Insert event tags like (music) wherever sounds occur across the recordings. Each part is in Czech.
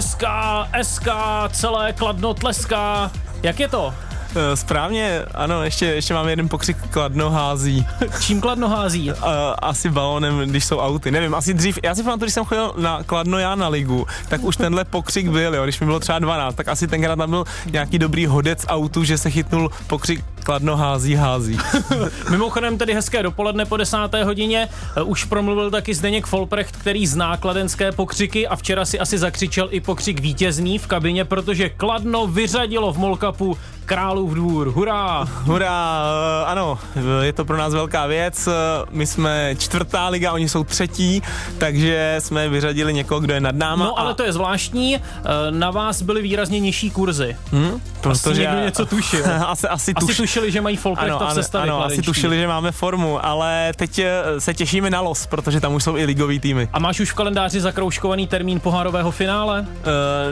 SK, SK, celé kladno tleská. Jak je to? Eh, správně, ano, ještě, ještě máme jeden pokřik kladno hází. (laughs) Čím kladno hází? Uh, asi balónem, když jsou auty. Nevím, asi dřív, já si pamatuju, když jsem chodil na kladno já na ligu, tak už tenhle pokřik byl, jo, když mi bylo třeba 12, tak asi tenkrát tam byl nějaký dobrý hodec autu, že se chytnul pokřik kladno hází, hází. (laughs) Mimochodem tedy hezké dopoledne po desáté hodině. Eh, už promluvil taky Zdeněk Folprecht, který zná kladenské pokřiky a včera si asi zakřičel i pokřik vítězný v kabině, protože Kladno vyřadilo v Molkapu Králův dvůr. Hurá! Hurá, eh, ano, je to pro nás velká věc. My jsme čtvrtá liga, oni jsou třetí, takže jsme vyřadili někoho, kdo je nad náma. No ale a... to je zvláštní, eh, na vás byly výrazně nižší kurzy. Hmm? Protože asi někdo já... něco tušil. (laughs) asi, asi, tuš... asi tušili, že mají Folprechta v sestavě Ano, asi tušili, že máme formu, ale teď eh, se těšíme na los, protože tam už jsou i ligový týmy. A máš už v kalendáři zakrouškovaný termín pohárového finále? Uh,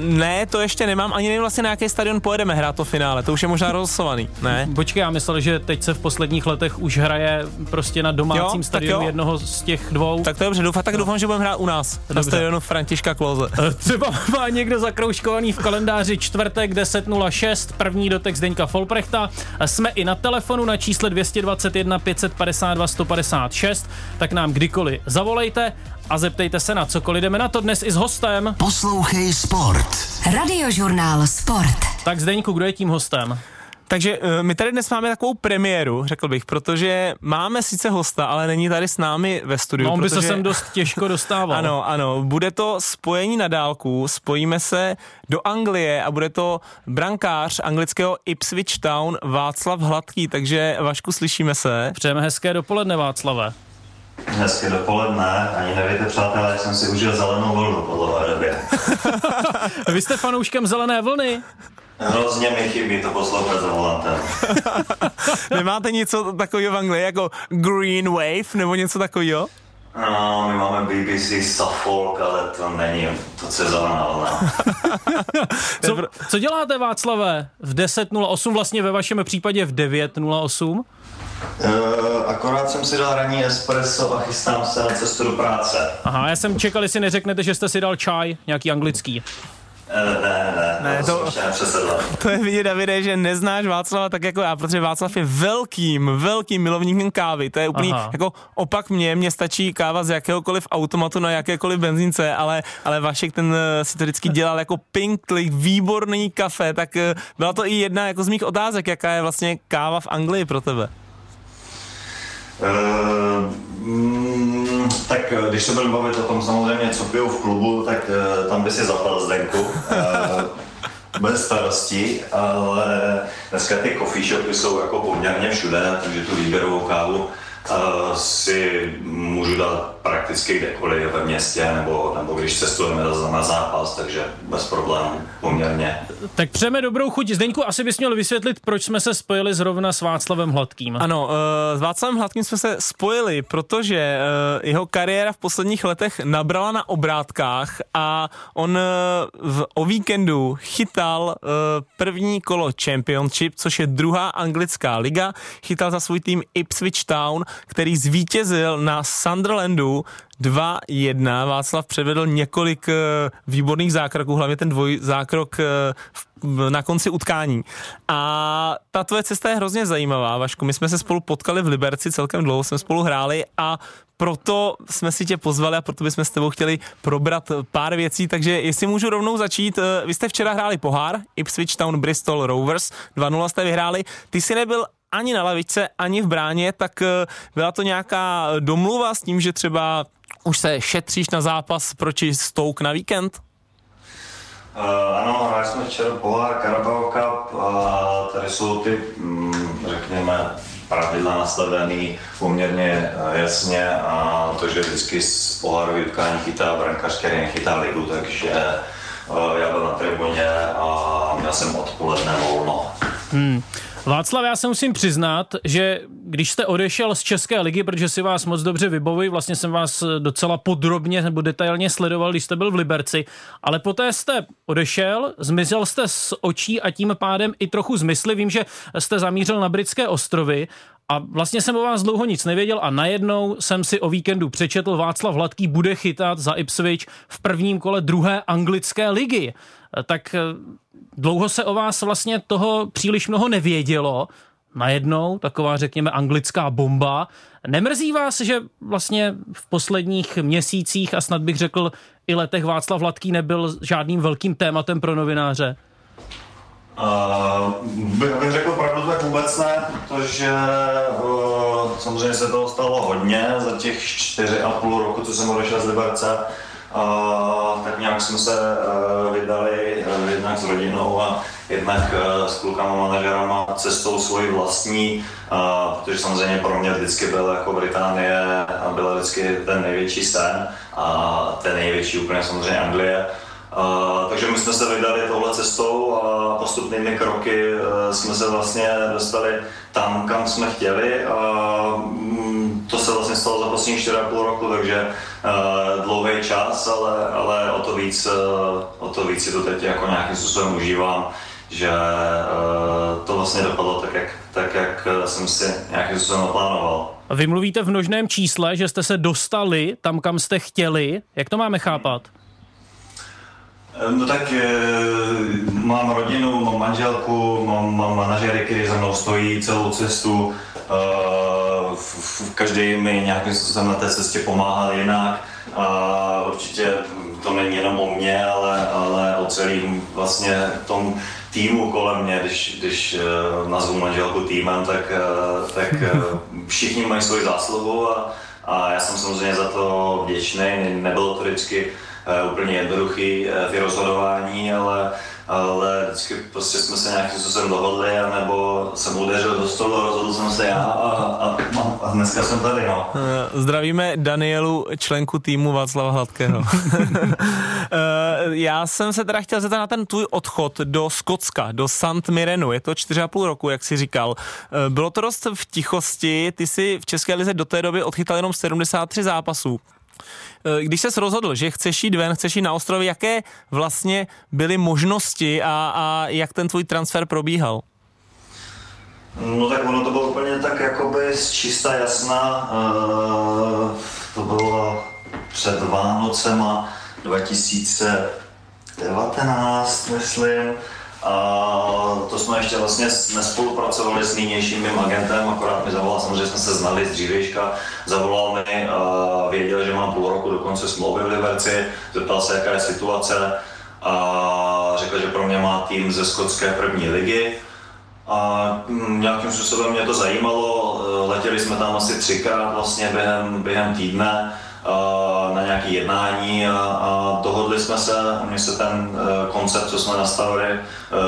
ne, to ještě nemám, ani nevím vlastně na jaký stadion pojedeme hrát to finále, to už je možná rozhlasovaný, ne? Počkej, já myslel, že teď se v posledních letech už hraje prostě na domácím stadionu jednoho z těch dvou. Tak to je dobře, doufám, tak no. doufám, že budeme hrát u nás, dobře. na stadionu Františka Kloze. Eh, třeba (laughs) má někdo zakrouškovaný v kalendáři čtvrtek 10.06, první dotek Zdeňka Folprechta. Jsme i na telefonu na čísle 221 552 156, tak nám kdykoliv zavolejte a zeptejte se na cokoliv. Jdeme na to dnes i s hostem. Poslouchej Sport. Radiožurnál Sport. Tak Zdeňku, kdo je tím hostem? Takže eh, my tady dnes máme takovou premiéru, řekl bych, protože máme sice hosta, ale není tady s námi ve studiu. No, on by protože... se sem dost těžko (laughs) dostával. ano, ano, bude to spojení na dálku, spojíme se do Anglie a bude to brankář anglického Ipswich Town Václav Hladký, takže Vašku, slyšíme se. Přejeme hezké dopoledne, Václave. Hezké dopoledne, ani nevíte, přátelé, jak jsem si užil zelenou vlnu po dlouhé době. (laughs) (laughs) Vy jste fanouškem zelené vlny? Hrozně mi chybí to poslouchat za volantem. (laughs) Nemáte něco takového v Anglii jako Green Wave nebo něco takového? No, my máme BBC Suffolk, ale to není to, co je zelená vlna. (laughs) co, co děláte, Václave, v 10.08, vlastně ve vašem případě v 9.08? Uh, akorát jsem si dal ranní espresso a chystám se na cestu do práce. Aha, já jsem čekal, jestli neřeknete, že jste si dal čaj, nějaký anglický. Eh, ne, ne, ne, to, to, je vidět, Davide, že neznáš Václava tak jako já, protože Václav je velkým, velkým milovníkem kávy. To je úplně Aha. jako opak mě, mně stačí káva z jakéhokoliv automatu na jakékoliv benzínce, ale, ale Vašek ten eh, si to vždycky dělal jako pinktlik, výborný kafe, tak byla to i jedna jako z mých otázek, jaká je vlastně káva v Anglii pro tebe. Uh, tak eh, když se budeme bavit o tom samozřejmě, co piju v klubu, tak uh, tam by si zapal Zdenku. Uh, (laughs) bez starostí, ale dneska ty coffee shopy jsou jako poměrně všude, takže tu výběrovou kávu si můžu dát prakticky kdekoliv ve městě, nebo, nebo když cestujeme na zápas, takže bez problémů poměrně. Tak přejeme dobrou chuť. Zdeňku, asi bys měl vysvětlit, proč jsme se spojili zrovna s Václavem Hladkým. Ano, uh, s Václavem Hladkým jsme se spojili, protože uh, jeho kariéra v posledních letech nabrala na obrátkách a on v, o víkendu chytal první kolo Championship, což je druhá anglická liga. Chytal za svůj tým Ipswich Town který zvítězil na Sunderlandu 2-1. Václav předvedl několik eh, výborných zákroků, hlavně ten dvojzákrok eh, na konci utkání. A ta tvoje cesta je hrozně zajímavá, Vašku. My jsme se spolu potkali v Liberci celkem dlouho, jsme spolu hráli a proto jsme si tě pozvali a proto bychom s tebou chtěli probrat pár věcí, takže jestli můžu rovnou začít, eh, vy jste včera hráli pohár, Ipswich Town Bristol Rovers, 2-0 jste vyhráli, ty si nebyl ani na lavičce, ani v bráně, tak eh, byla to nějaká domluva s tím, že třeba už se šetříš na zápas proti Stouk na víkend? Uh, ano, hráli jsme včera pohár Carabao Cup a tady jsou ty, mm, řekněme, pravidla nastavený poměrně eh, jasně a to, že vždycky z pohárový utkání chytá brankář, který nechytá ligu, takže uh, já byl na tribuně a měl jsem odpoledne volno. Hmm. Václav, já se musím přiznat, že když jste odešel z České ligy, protože si vás moc dobře vybavuji, vlastně jsem vás docela podrobně nebo detailně sledoval, když jste byl v Liberci, ale poté jste odešel, zmizel jste z očí a tím pádem i trochu z mysli. Vím, že jste zamířil na britské ostrovy A vlastně jsem o vás dlouho nic nevěděl a najednou jsem si o víkendu přečetl, Václav Hladký bude chytat za Ipswich v prvním kole druhé anglické ligy. Tak eh, dlouho se o vás vlastně toho příliš mnoho nevědělo. Najednou taková, řekněme, anglická bomba. Nemrzí vás, že vlastně v posledních měsících a snad bych řekl i letech Václav Hladký nebyl žádným velkým tématem pro novináře? Uh, bych, řekl pravdu, tak vůbec ne, protože uh, samozřejmě se toho stalo hodně za těch čtyři a půl roku, co jsem odešel z Liberce. Uh, tak nějak jsme se uh, vydali uh, jednak s rodinou a jednak uh, s klukama, manažerama cestou svoji vlastní, uh, protože samozřejmě pro mě vždycky byla jako Británie a byla vždycky ten největší sen a ten největší úplně samozřejmě Anglie. Uh, takže my jsme se vydali touhle cestou a postupnými kroky uh, jsme se vlastně dostali tam, kam jsme chtěli a um, to se vlastně stalo za poslední 4,5 roku, takže uh, dlouhý čas, ale, ale o, to víc, uh, o to víc si to teď jako nějakým způsobem užívám, že uh, to vlastně dopadlo tak, jak, tak, jak jsem si nějakým způsobem naplánoval. Vy mluvíte v množném čísle, že jste se dostali tam, kam jste chtěli. Jak to máme chápat? No tak e, mám rodinu, mám manželku, mám, mám manažery, kteří za mnou stojí celou cestu. E, v, v, každý mi nějakým způsobem na té cestě pomáhal jinak. A určitě to není jenom o mě, ale, ale o celým vlastně tom týmu kolem mě, když, když uh, nazvu manželku týmem, tak, tak (laughs) všichni mají svoji zásluhu a, a já jsem samozřejmě za to vděčný. Nebylo to vždycky Eh, úplně jednoduchý eh, ty rozhodování, ale, ale vždycky prostě jsme se nějakým způsobem dohodli, nebo jsem udeřil do stolu, rozhodl jsem se já a, a, a dneska jsem tady, no. Eh, zdravíme Danielu, členku týmu Václava Hladkého. (laughs) já jsem se teda chtěl zeptat na ten tvůj odchod do Skotska, do St. Mirenu. Je to 4,5 roku, jak jsi říkal. Bylo to dost v tichosti, ty jsi v České lize do té doby odchytal jenom 73 zápasů. Eh, když se rozhodl, že chceš jít ven, chceš jít na ostrovy, jaké vlastně byly možnosti a, a jak ten tvůj transfer probíhal? No tak ono to bylo úplně tak jakoby z čista jasná. Uh, to bylo před Vánocema 2019, myslím. A to jsme ještě vlastně nespolupracovali s nynějším agentem, akorát mi zavolal, samozřejmě jsme se znali z dřívějška, zavolal mi věděl, že mám půl roku do konce smlouvy v Liberci, zeptal se, jaká je situace. A řekl, že pro mě má tým ze skotské první ligy. A hm, nějakým způsobem mě to zajímalo, letěli jsme tam asi třikrát vlastně během, během týdne na nějaké jednání a, a dohodli jsme se, mně se ten e, koncept, co jsme nastavili, e,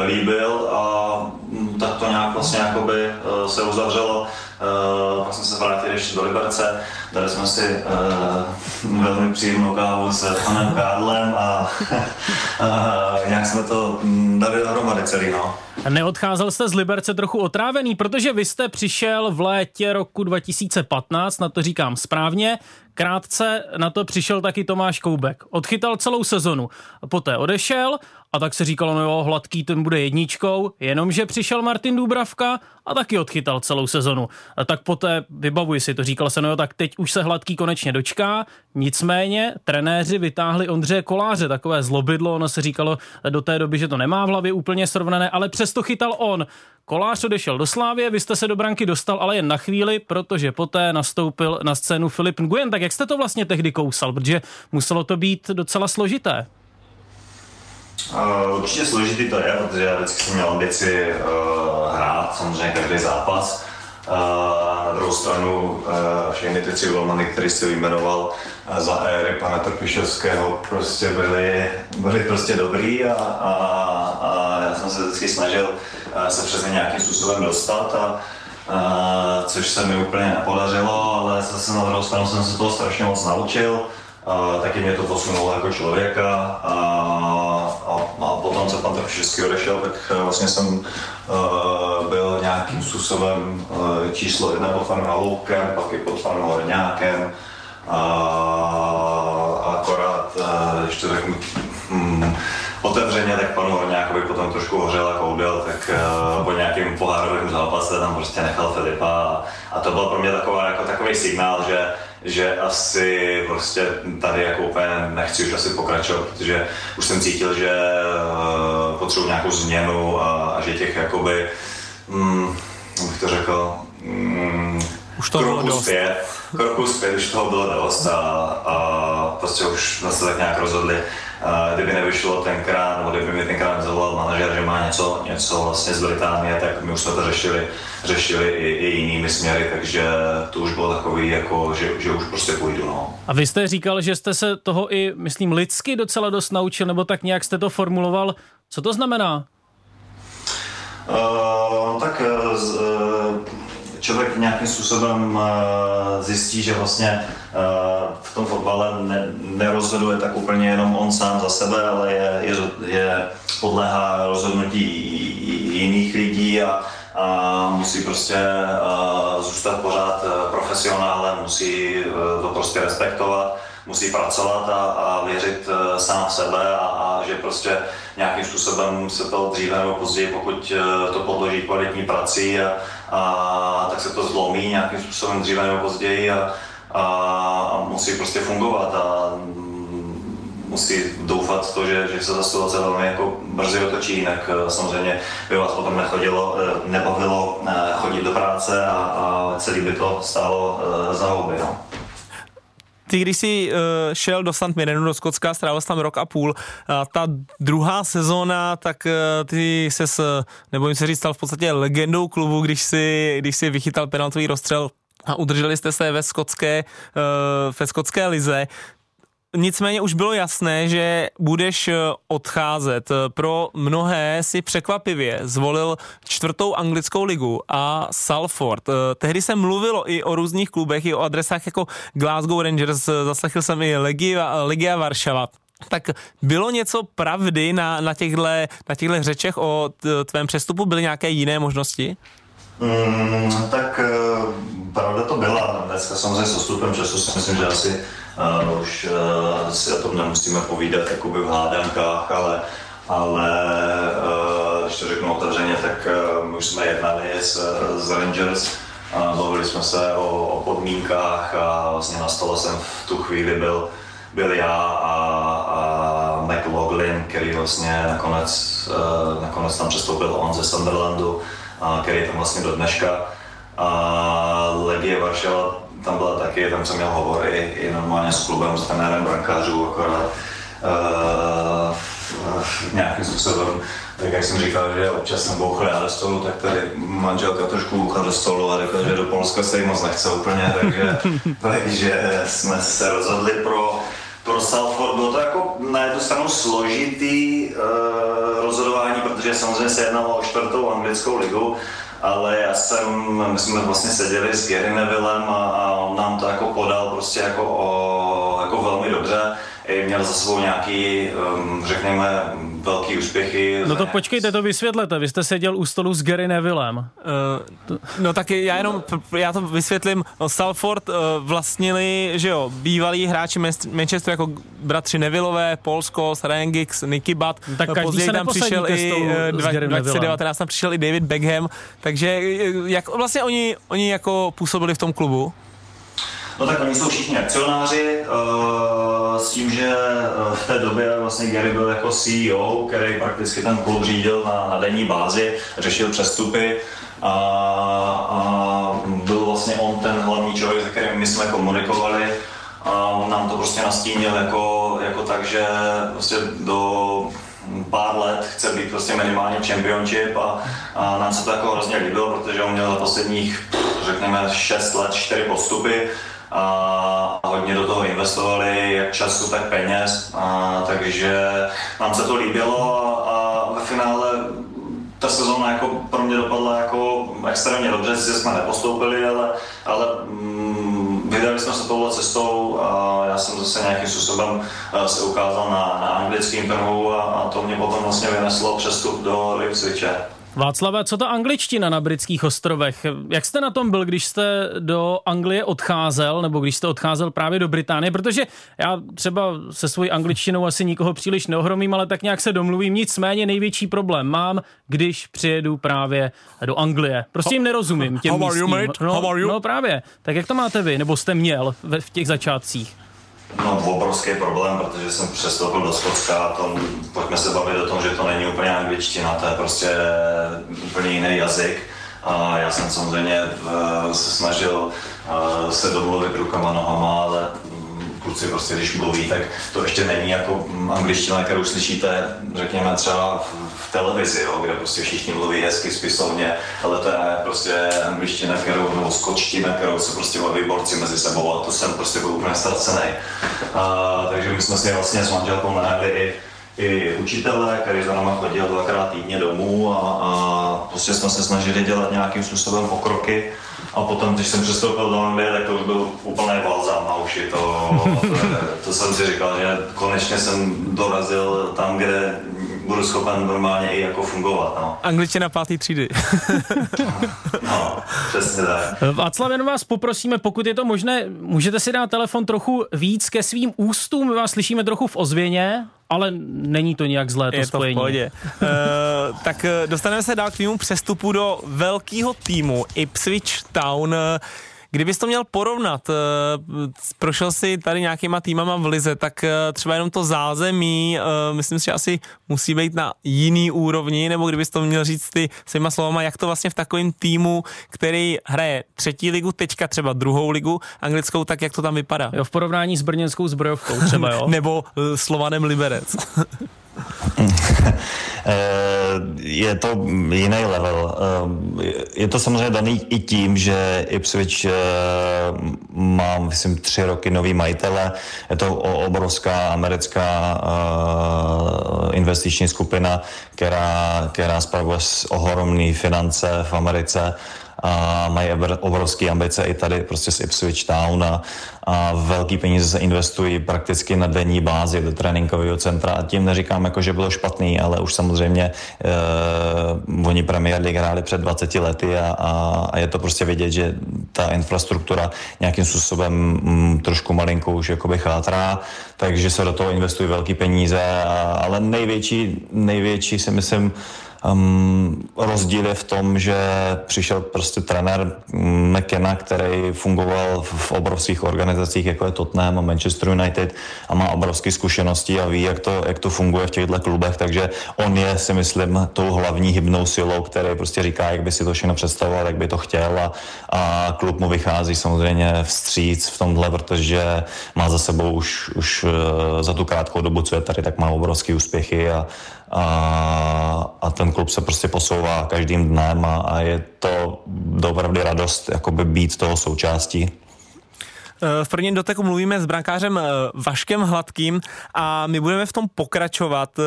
líbil a tak to nějak vlastně jakoby e, se uzavřelo. Pak jsme se vrátili ještě do Liberce, dali jsme si velmi příjemnou kávu s panem Kádlem a, a (laughs) nějak jsme to dali dohromady celý. No. Neodcházel jste z Liberce trochu otrávený, protože vy jste přišel v létě roku 2015, na to říkám správně, Krátce na to přišel taky Tomáš Koubek. Odchytal celou sezonu. Poté odešel a tak se říkalo, no jo, hladký ten bude jedničkou, jenomže přišel Martin Dubravka a taky odchytal celou sezonu. A tak poté, vybavuji si to, říkal se, no jo, tak teď už se hladký konečně dočká, nicméně trenéři vytáhli Ondřeje Koláře, takové zlobidlo, ono se říkalo do té doby, že to nemá v hlavě úplně srovnané, ale přesto chytal on. Kolář odešel do Slávě, vy jste se do branky dostal, ale jen na chvíli, protože poté nastoupil na scénu Filip Nguyen. Tak jak jste to vlastně tehdy kousal? Protože muselo to být docela složité. Uh, určitě složitý to je, protože já vždycky jsem měl ambici uh, hrát, samozřejmě každý zápas. Uh, na druhou stranu všechny ty tři golmany, které jsi vyjmenoval za éry pana Trpišovského, prostě byli, byli prostě dobrý a, a, a já jsem se vždycky snažil se přes ně nějakým způsobem dostat a, což se mi úplně nepodařilo, ale zase na druhou stranu jsem se toho strašně moc naučil. Uh, taky mě to posunulo jako člověka a, a, a potom, co pan Trpišovský odešel, tak vlastně jsem uh, byl nějakým způsobem uh, číslo jedna pod fanem Haloukem, pak i pod fanem Horňákem. A akorát, uh, když to řeknu, hm, otevřeně, tak panu Horňákovi potom trošku hořel a koudel, tak uh, po nějakém pohárovém zápase tam prostě nechal Filipa a, a to byl pro mě taková, jako takový signál, že že asi prostě tady jako úplně nechci už asi pokračovat, protože už jsem cítil, že uh, potřebuji nějakou změnu a, a že těch jakoby, mm, bych to řekl, mm, už to bylo dost. Zpět, kroku zpět, už toho bylo dost a, a prostě už jsme se tak nějak rozhodli, kdyby nevyšlo tenkrát, nebo kdyby mi tenkrát zavolal manažer, že má něco, něco vlastně z Británie, tak my už jsme to řešili, řešili i, i jinými směry, takže to už bylo takový, jako, že, že už prostě půjdu. No. A vy jste říkal, že jste se toho i, myslím, lidsky docela dost naučil, nebo tak nějak jste to formuloval. Co to znamená? Uh, tak uh, člověk nějakým způsobem eh, zjistí, že vlastně eh, v tom fotbale ne, nerozhoduje tak úplně jenom on sám za sebe, ale je, je, je podléhá rozhodnutí jiných lidí a, a musí prostě uh, zůstat pořád profesionálem, musí to prostě respektovat, musí pracovat a, a věřit uh, sám v sebe a, a že prostě nějakým způsobem se to dříve nebo později, pokud uh, to podloží kvalitní prací a, a tak se to zlomí nějakým způsobem dříve nebo později a, a, a musí prostě fungovat a mm, musí doufat to, že, že se ta situace velmi jako brzy otočí, jinak eh, samozřejmě by vás potom nechodilo, eh, nebavilo eh, chodit do práce a, a celý by to stálo za houby. No ty, když jsi uh, šel do St. Mirrenu, do Skotska, strávil tam rok a půl, uh, ta druhá sezóna, tak uh, ty ses, uh, nebo se říct, stal v podstatě legendou klubu, když si, když si vychytal penaltový rozstřel a udrželi jste se ve skotské, uh, ve skotské lize. Nicméně už bylo jasné, že budeš eh, odcházet. Pro mnohé si překvapivě zvolil čtvrtou anglickou ligu a Salford. Eh, tehdy se mluvilo i o různých klubech, i o adresách jako Glasgow Rangers, eh, zaslechl jsem i Legia, Legia Varšava. Tak bylo něco pravdy na, na, těchto, na těchto řečech o tvém přestupu? Byly nějaké jiné možnosti? Mm, tak pravda to byla. Dneska samozřejmě s postupem času si myslím, že asi Uh, už uh, si o tom nemusíme povídat jakoby v hádankách, ale, ale uh, když to řeknu otevřeně, tak uh, my už jsme jednali s, s Rangers, uh, bavili jsme se o, o podmínkách a vlastně na stole jsem v tu chvíli byl, byl já a, a McLaughlin, který vlastně nakonec, uh, nakonec tam přestoupil on ze Sunderlandu, který je tam vlastně do dneška. A Legie Varšava tam byla taky, tam jsem měl hovory i normálně s klubem, s trenérem brankářů, akorát uh, nějakým způsobem, tak jak jsem říkal, že občas jsem bouchl já do stolu, tak tady manželka trošku bouchla do stolu a řekla, že do Polska se jí moc nechce úplně, takže, (laughs) (laughs) takže jsme se rozhodli pro pro Salford bylo to jako na jednu stranu složitý uh, rozhodování, protože samozřejmě se jednalo o čtvrtou anglickou ligu, ale já jsem, my jsme vlastně seděli s Gary Nevillem a, a on nám to jako podal prostě jako, o, jako velmi dobře. I měl za sebou nějaký, um, řekněme, velký úspěchy. No to počkejte, to vysvětlete. Vy jste seděl u stolu s Gary Nevillem. Uh, no tak já jenom, já to vysvětlím. No, Salford uh, vlastnili, že jo, bývalí hráči Manchester jako bratři Nevillové, Polsko, Ryan Giggs, Nicky Butt. No, tak Později tam přišel i uh, 2019 tam přišel i David Beckham. Takže jak vlastně oni, oni jako působili v tom klubu? No tak oni jsou všichni akcionáři uh, s tím, že eh, v té době vlastně Gary byl jako CEO, který prakticky ten klub řídil na, na denní bázi, řešil přestupy. A, a byl vlastně on ten hlavní člověk, se kterým my jsme komunikovali. A on nám to prostě nastínil jako, jako tak, že prostě do pár let chce být prostě minimálně championship a, a nám se to jako hrozně líbilo, protože on měl za posledních, řekněme, 6 let 4 postupy a hodně do toho investovali, jak času, tak peněz, a, takže nám se to líbilo a, ve finále ta sezóna jako pro mě dopadla jako extrémně dobře, že jsme nepostoupili, ale, ale mm, vydali jsme se touhle cestou a já jsem zase nějakým způsobem se ukázal na, na anglickém trhu a, a to mě potom vlastně vyneslo přestup do Lipsviče. Václava, co ta angličtina na britských ostrovech? Jak jste na tom byl, když jste do Anglie odcházel, nebo když jste odcházel právě do Británie? Protože já třeba se svojí angličtinou asi nikoho příliš neohromím, ale tak nějak se domluvím. Nicméně největší problém mám, když přijedu právě do Anglie. Prostě jim nerozumím těm How are you, mate? No, How are you? no právě. Tak jak to máte vy, nebo jste měl v těch začátcích? No, obrovský problém, protože jsem přestoupil do Skotska a to, pojďme se bavit o tom, že to není úplně angličtina, to je prostě úplně jiný jazyk. A já jsem samozřejmě uh, se snažil uh, se domluvit rukama, nohama, ale mm, kluci prostě, když mluví, tak to ještě není jako mm, angličtina, kterou slyšíte, řekněme třeba v, televizi, jo, kde prostě všichni mluví hezky, spisovně, ale to je prostě angličtina, kterou, nebo skočtina, kterou se prostě baví borci mezi sebou a to jsem prostě byl úplně ztracený. A, takže my jsme si vlastně s manželkou najeli i i učitele, který za náma chodil dvakrát týdně domů a, a prostě jsme se snažili dělat nějakým způsobem pokroky. A potom, když jsem přestoupil do Anglie, tak to už byl úplný balzám na uši. To, to, to jsem si říkal, že konečně jsem dorazil tam, kde budu schopen normálně i jako fungovat. No, Angličtina pátý třídy. (laughs) no přesně tak. Václav, jen vás poprosíme, pokud je to možné, můžete si dát telefon trochu víc ke svým ústům, my vás slyšíme trochu v ozvěně, ale není to nějak zlé to je to v spojení. pohodě. uh, (laughs) tak eh, dostaneme se dál k přestupu do velkého týmu Ipswich Town. Eh, Kdybys to měl porovnat, eh, prošel si tady nějakýma týmama v Lize, tak eh, třeba jenom to zázemí, eh, myslím si, že asi musí být na jiný úrovni, nebo kdybys to měl říct ty svýma slovama, jak to vlastně v takovém týmu, který hraje třetí ligu, teďka třeba druhou ligu anglickou, tak jak to tam vypadá? Jo, v porovnání s brněnskou zbrojovkou třeba, jo? (laughs) nebo Slovanem Liberec. (laughs) (laughs) Eh, je to jiný level. Eh, Je to samozřejmě daný i tím, že Ipswich eh, má, myslím, tři roky nový majitele. Je to obrovská americká investiční skupina, která, která spravuje ohromné finance v Americe a mají obr- obrovské ambice i tady prostě z Ipswich Town a, a velký peníze se investují prakticky na denní bázi do tréninkového centra. A tím neříkám jako, že bylo špatný, ale už samozřejmě eh, oni Premier League hráli před 20 lety a, a, a je to prostě vidět, že ta infrastruktura nějakým způsobem mm, trošku malinkou už jakoby chátrá, takže se do toho investují velký peníze, a, ale největší, největší si myslím, Um, rozdíl je v tom, že přišel prostě trenér McKenna, který fungoval v, v obrovských organizacích, jako je Tottenham a Manchester United a má obrovské zkušenosti a ví, jak to, jak to funguje v těchto klubech, takže on je, si myslím, tou hlavní hybnou silou, který prostě říká, jak by si to všechno představoval, jak by to chtěl. A, a klub mu vychází samozřejmě vstříc v tomhle, protože má za sebou už, už eh, za tu krátkou dobu, co je tady, tak má obrovské úspěchy a, a, a ten klub se prostě posouvá každým dnem a, a je to opravdu radost jakoby být toho součástí. Eh, V prvním doteku mluvíme s brankářem eh, Vaškem Hladkým a my budeme v tom pokračovat. Eh,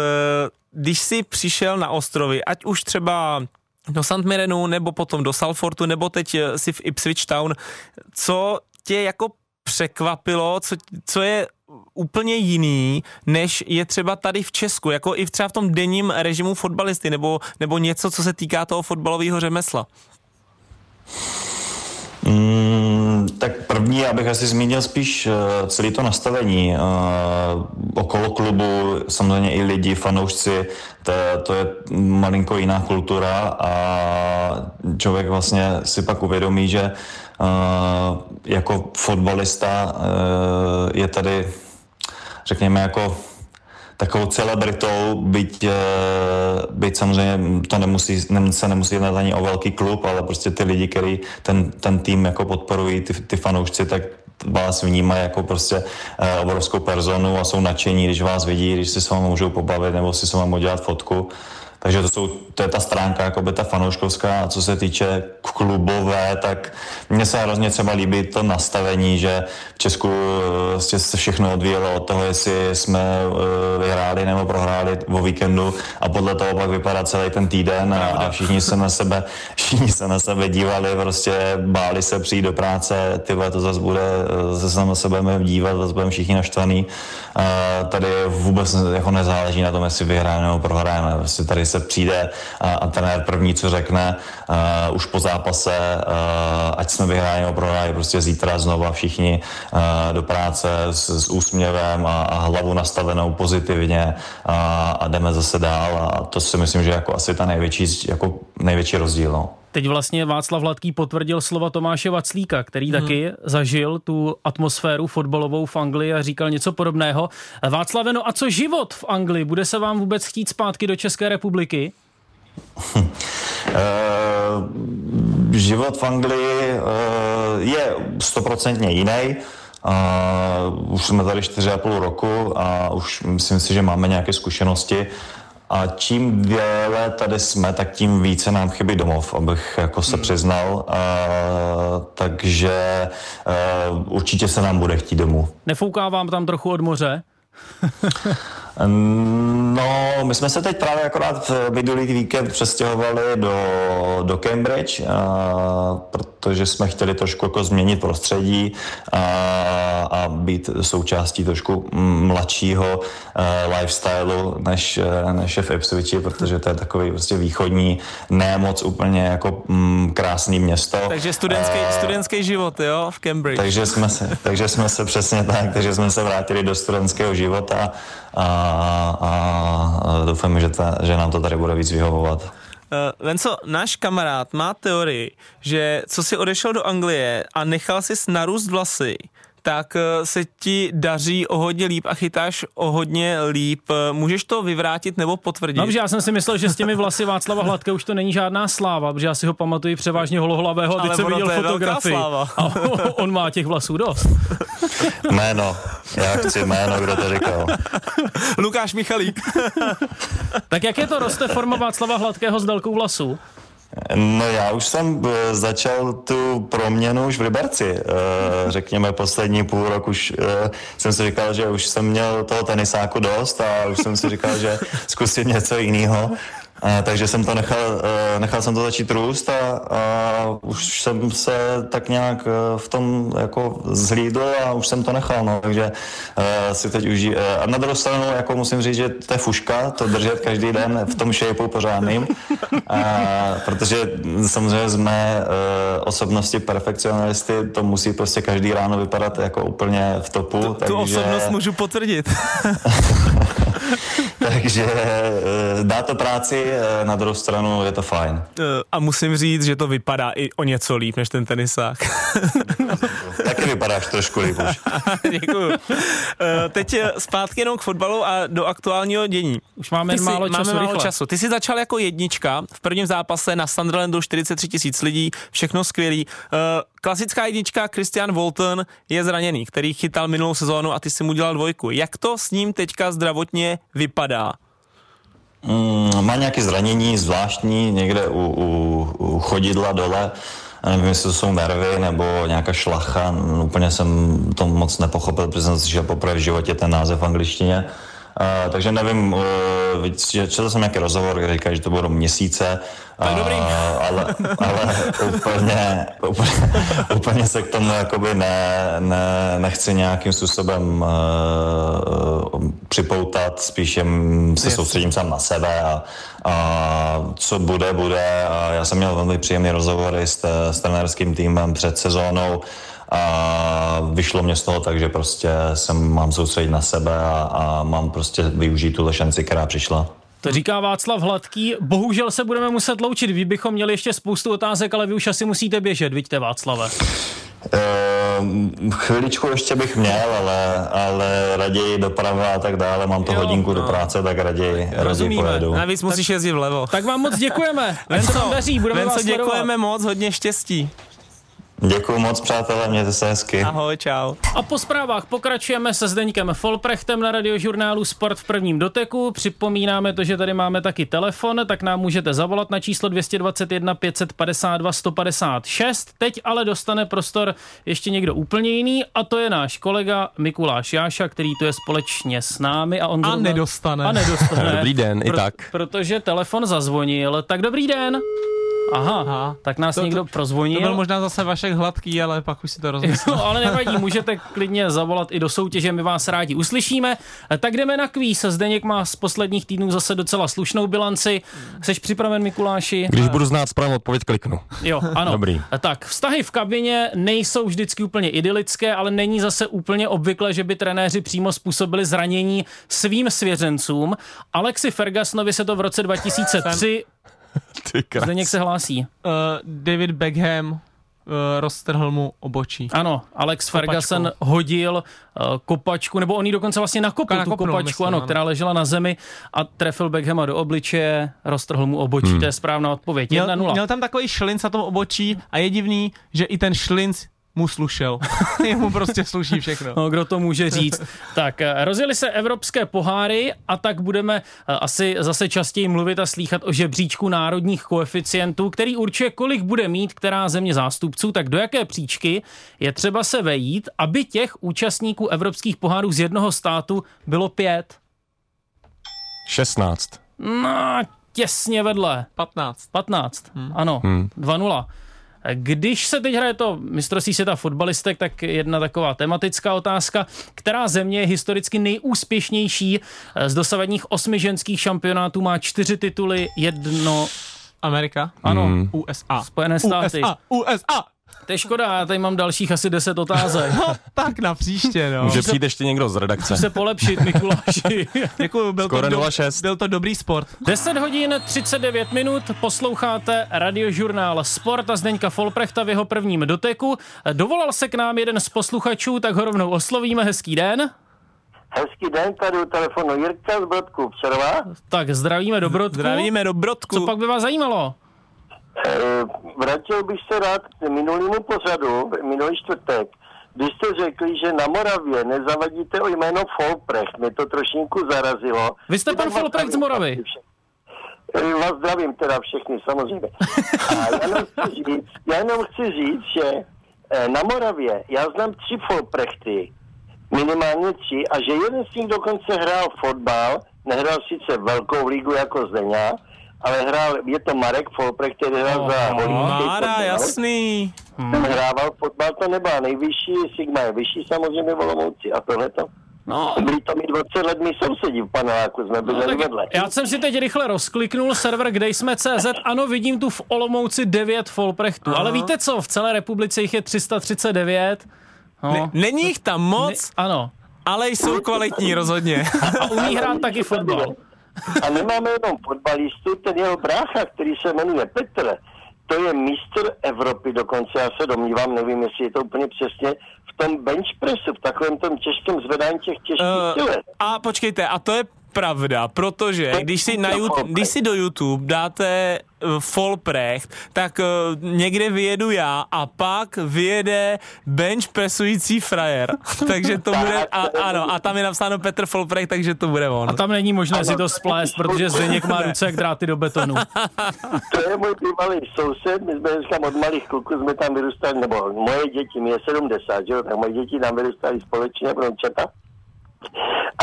Když jsi přišel na ostrovy, ať už třeba do St. Mirenu, nebo potom do Salfortu, nebo teď si v Ipswich Town, co tě jako překvapilo, co, co je úplně jiný, než je třeba tady v Česku, jako i třeba v tom denním režimu fotbalisty, nebo, nebo něco, co se týká toho fotbalového řemesla. Mm, tak první, abych asi zmínil spíš uh, celé to nastavení. Uh, okolo klubu, samozřejmě i lidi, fanoušci, to, to je malinko jiná kultura a člověk vlastně si pak uvědomí, že uh, jako fotbalista je tady, řekněme, jako takovou celebritou, byť, eh, byť samozřejmě to nemusí, nem- se nemusí jednat ani o velký klub, ale prostě ty lidi, který ten, ten tým jako podporují, ty, ty fanoušci, tak vás vnímají jako prostě eh, obrovskou personu a jsou nadšení, když vás vidí, když si s vámi můžou pobavit nebo si s vámi udělat fotku. Takže to, jsou, to je ta stránka, jako by ta fanouškovská. A co se týče klubové, tak mně se hrozně třeba líbí to nastavení, že v Česku eh, prostě se všechno odvíjelo od toho, jestli jsme eh, vyhráli nebo prohráli o víkendu a podle toho pak vypadá celý ten týden a, a všichni se na sebe, (laughs) všichni se na sebe dívali, prostě báli se přijít do práce, ty vole, to zase bude, eh, zase se na sebe budeme dívat, zase budeme všichni naštvaný. A tady vůbec jako nezáleží na tom, jestli vyhráme nebo prohráme. Prostě tady se přijde a, trenér první, co řekne uh, už po zápase, uh, ať jsme vyhráni nebo prohráli, prostě zítra znova všichni uh, do práce s, s úsměvem a, a hlavu nastavenou pozitivně a, a jdeme zase dál a to si myslím, že jako asi ta největší, jako největší rozdíl. No. Teď vlastně Václav Hladký potvrdil slova Tomáše Vaclíka, který hmm. taky zažil tu atmosféru fotbalovou v Anglii a říkal něco podobného. Václave, no a co život v Anglii? Bude se vám vůbec chtít zpátky do České republiky? uh, život v Anglii uh, je stoprocentně jiný. Uh, už jsme tady 4,5 roku a už myslím si, že máme nějaké zkušenosti. A čím déle tady jsme, tak tím více nám chybí domov, abych jako se hmm. přiznal. A, takže a, určitě se nám bude chtít domů. Nefouká vám tam trochu od moře? (laughs) No, my jsme se teď právě akorát v minulý víkend přestěhovali do, do Cambridge, a, protože jsme chtěli trošku jako změnit prostředí a, a být součástí trošku mladšího uh, lifestylu než, než je v Ipswichi, protože to je takový prostě východní, ne moc úplně jako mm, krásný město. Takže studentský, uh, studentský život, jo, v Cambridge. Takže jsme se, takže jsme se přesně tak, takže jsme se vrátili do studentského života a, a, doufám, že, ta, že nám to tady bude víc vyhovovat. Uh, Venco, náš kamarád má teorii, že co si odešel do Anglie a nechal si narůst vlasy, tak eh, se ti daří o hodně líp a chytáš o hodně líp. Eh, můžeš to vyvrátit nebo potvrdit? No, já jsem si myslel, že s těmi vlasy Václava Hladké už to není žádná sláva, protože já si ho pamatuju převážně holohlavého a teď jsem viděl fotografii. A on má těch vlasů dost. (laughs) Jméno. Já chci jméno, kdo to říkal. Lukáš Michalík. tak jak je to? Roste forma Václava Hladkého s délkou vlasů? No já už jsem eh, začal tu proměnu už v Liberci. Eh, řekněme poslední půl rok už eh, jsem si říkal, že už jsem měl toho tenisáku dost a už jsem si říkal, že zkusím něco jiného. A, takže jsem to nechal, eh, nechal jsem to začít růst a, a už jsem se tak nějak eh, v tom jako zhlídl a už jsem to nechal, no, takže si teď uží. A na druhou stranu, jako musím říct, že to je fuška, to držet každý den v tom shapeu pořádným, a, protože samozřejmě z mé uh, osobnosti perfekcionalisty to musí prostě každý ráno vypadat jako úplně v topu. Tu, takže... tu osobnost můžu potvrdit. (laughs) takže dá to práci, Eh, na druhou stranu je to fajn. Eh, a musím říct, že to vypadá i o něco líp než ten tenisák. (laughs) Taky vypadáš trošku líp už. (laughs) Děkuju. Eh, teď zpátky jenom k fotbalu a do aktuálního dění. Už máme jsi, málo času. Máme málo času. Ty jsi začal jako jednička v prvním zápase na Sunderlandu 43 tisíc lidí, všechno skvělý. Klasická jednička Christian Walton je zraněný, který chytal minulou sezónu a ty si mu dělal dvojku. Jak to s ním teďka zdravotně vypadá? Mm, má nějaké zranění zvláštní někde u, u, u chodidla dole. Nevím, jestli to jsou nervy nebo nějaká šlacha. Úplně jsem to moc nepochopil, protože jsem slyšel poprvé v životě ten název v angličtině. Uh, takže nevím, uh, četl jsem nějaký rozhovor, kde říkají, že to budou měsíce, uh, dobrý. ale, ale úplně, úplně, úplně se k tomu jakoby ne, ne, nechci nějakým způsobem uh, připoutat, spíše se yes. soustředím sám na sebe a, a co bude, bude. A já jsem měl velmi příjemný rozhovory s, s trenérským týmem před sezónou, a vyšlo mě z toho tak, že prostě jsem mám soustředit na sebe a, a mám prostě využít tu šanci, která přišla. To říká Václav Hladký. Bohužel se budeme muset loučit. Vy bychom měli ještě spoustu otázek, ale vy už asi musíte běžet, vidíte Václave. Uh, chviličku ještě bych měl, ale, ale raději doprava a tak dále. Mám to jo, hodinku no. do práce, tak raději, raději pojedu. Navíc musíš jezdit vlevo. Tak vám moc děkujeme. Ven se vám daří, budeme Venco, vás děkujeme moc, hodně štěstí. Děkuji moc, přátelé, mějte se hezky. Ahoj, čau. A po zprávách pokračujeme se Zdeňkem Folprechtem na radiožurnálu Sport v prvním doteku. Připomínáme to, že tady máme taky telefon, tak nám můžete zavolat na číslo 221 552 156. Teď ale dostane prostor ještě někdo úplně jiný a to je náš kolega Mikuláš Jáša, který tu je společně s námi. A, on a nedostane. A nedostane. (laughs) dobrý den, pro, i tak. Protože telefon zazvonil. Tak dobrý den. Aha, Aha, tak nás to, někdo prozvonil. To byl možná zase Vašek Hladký, ale pak už si to (laughs) rozmyslel. No, ale nevadí, můžete klidně zavolat i do soutěže, my vás rádi uslyšíme. Tak jdeme na kvíz. Zdeněk má z posledních týdnů zase docela slušnou bilanci. Jsi připraven, Mikuláši? Když budu znát správnou odpověď, kliknu. Jo, ano. Dobrý. Tak, vztahy v kabině nejsou vždycky úplně idylické, ale není zase úplně obvykle, že by trenéři přímo způsobili zranění svým svěřencům. Alexi Fergusonovi se to v roce 2003 (laughs) Zdeněk se hlásí. Uh, David Beckham uh, roztrhl mu obočí. Ano, Alex kopačku. Ferguson hodil uh, kopačku, nebo on ji dokonce vlastně nakopl, tu kopačku, myslím, ano, ano, která ležela na zemi a trefil Beckhama do obličeje, roztrhl mu obočí, hmm. to je správná odpověď. Měl, měl tam takový šlinc na tom obočí a je divný, že i ten šlinc mu slušel. (laughs) Jemu prostě sluší všechno. No, kdo to může říct. (laughs) tak, eh, rozjeli se evropské poháry a tak budeme eh, asi zase častěji mluvit a slýchat o žebříčku národních koeficientů, který určuje, kolik bude mít která země zástupců, tak do jaké příčky je třeba se vejít, aby těch účastníků evropských pohárů z jednoho státu bylo pět. 16. No, těsně vedle. 15. 15, hmm. ano, hmm. 2-0. Když se teď hraje to mistrovství světa fotbalistek, tak jedna taková tematická otázka. Která země je historicky nejúspěšnější z dosavadních osmi ženských šampionátů, má čtyři tituly, jedno... Amerika? Ano. Hmm. USA. Spojené státy. USA. USA. To je škoda, já tady mám dalších asi 10 otázek. No, tak na příště, no. Může přijít ještě někdo z redakce. Může se polepšit, Mikuláši. (laughs) Děkuji, byl, Skoro to do, 06. byl to dobrý sport. 10 hodin 39 minut, posloucháte radiožurnál Sport a Zdeňka Folprechta v jeho prvním doteku. Dovolal se k nám jeden z posluchačů, tak ho rovnou oslovíme. Hezký den. Hezký den, tady u telefonu Jirka z Brodku, Přerva. Tak zdravíme do Brodku. Zdravíme do Brodku. Co pak by vás zajímalo? Eh, vrátil bych se rád k minulému pořadu, minulý čtvrtek, když jste řekli, že na Moravě nezavadíte o jméno Folprecht. Mě to trošinku zarazilo. Vy jste pan Folprecht z Moravy? Eh, vás zdravím teda všechny, samozřejmě. A já jenom chci říct, já jenom chci říct že eh, na Moravě já znám tři Folprechty, minimálně tři, a že jeden z nich dokonce hrál fotbal, nehrál sice velkou ligu jako Zdeňa, ale hrál, je to Marek Folprecht, který hrál oh, za Holínský Mára, jasný. Hmm. Ten hrával fotbal, to nebyla nejvyšší, Sigma je vyšší samozřejmě Olomouci a tohle to. No. Byli to mi 20 let, my sousedí v paneláku, jsme byli no, vedle. Já jsem si teď rychle rozkliknul server, kde jsme CZ. Ano, vidím tu v Olomouci 9 Folprechtů, ale víte co, v celé republice jich je 339. No. Ne, není jich tam moc, ne, ano. ale jsou kvalitní rozhodně. A umí hrát taky (laughs) fotbal. A nemáme jenom fotbalistu, ten jeho brácha, který se jmenuje Petr, to je mistr Evropy dokonce, já se domnívám, nevím, jestli je to úplně přesně, v tom bench pressu, v takovém tom těžkém zvedání těch těžkých uh, A počkejte, a to je pravda, protože když si, na YouTube, když si do YouTube dáte uh, Folprecht, tak uh, někde vyjedu já a pak vyjede bench presující frajer. (laughs) takže to bude, a, ano, a tam je napsáno Petr Folprecht, takže to bude on. A tam není možné si to splést, protože Zdeněk má ruce jak dráty do betonu. to je můj bývalý soused, my jsme dneska od malých kluků jsme tam vyrůstali, nebo moje děti, mi je 70, že jo, tak moje děti tam vyrůstali společně, četa.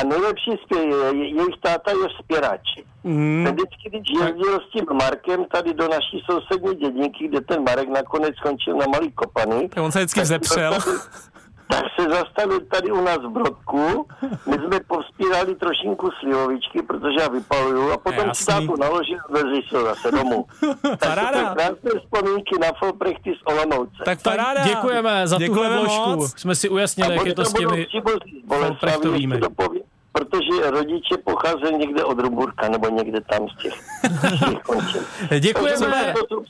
A nejlepší spě, jejich táta je spěrač. Mm. vždycky, když jezdil s tím Markem tady do naší sousední dědinky, kde ten Marek nakonec skončil na malý kopany. On se vždycky vzepřel. Tak se zastavil tady u nás v Brodku. My jsme povzpírali trošinku slivovičky, protože já vypaluju a potom si tátu naložil a vezli se zase domů. (laughs) paráda. krásné vzpomínky na Folprechty z Olomouce. Tak paráda. Děkujeme za tuhle vložku. Jsme si ujasnili, jak je to s těmi Folprechtovými protože rodiče pocházejí někde od Ruburka nebo někde tam z těch, (laughs) Děkujeme. To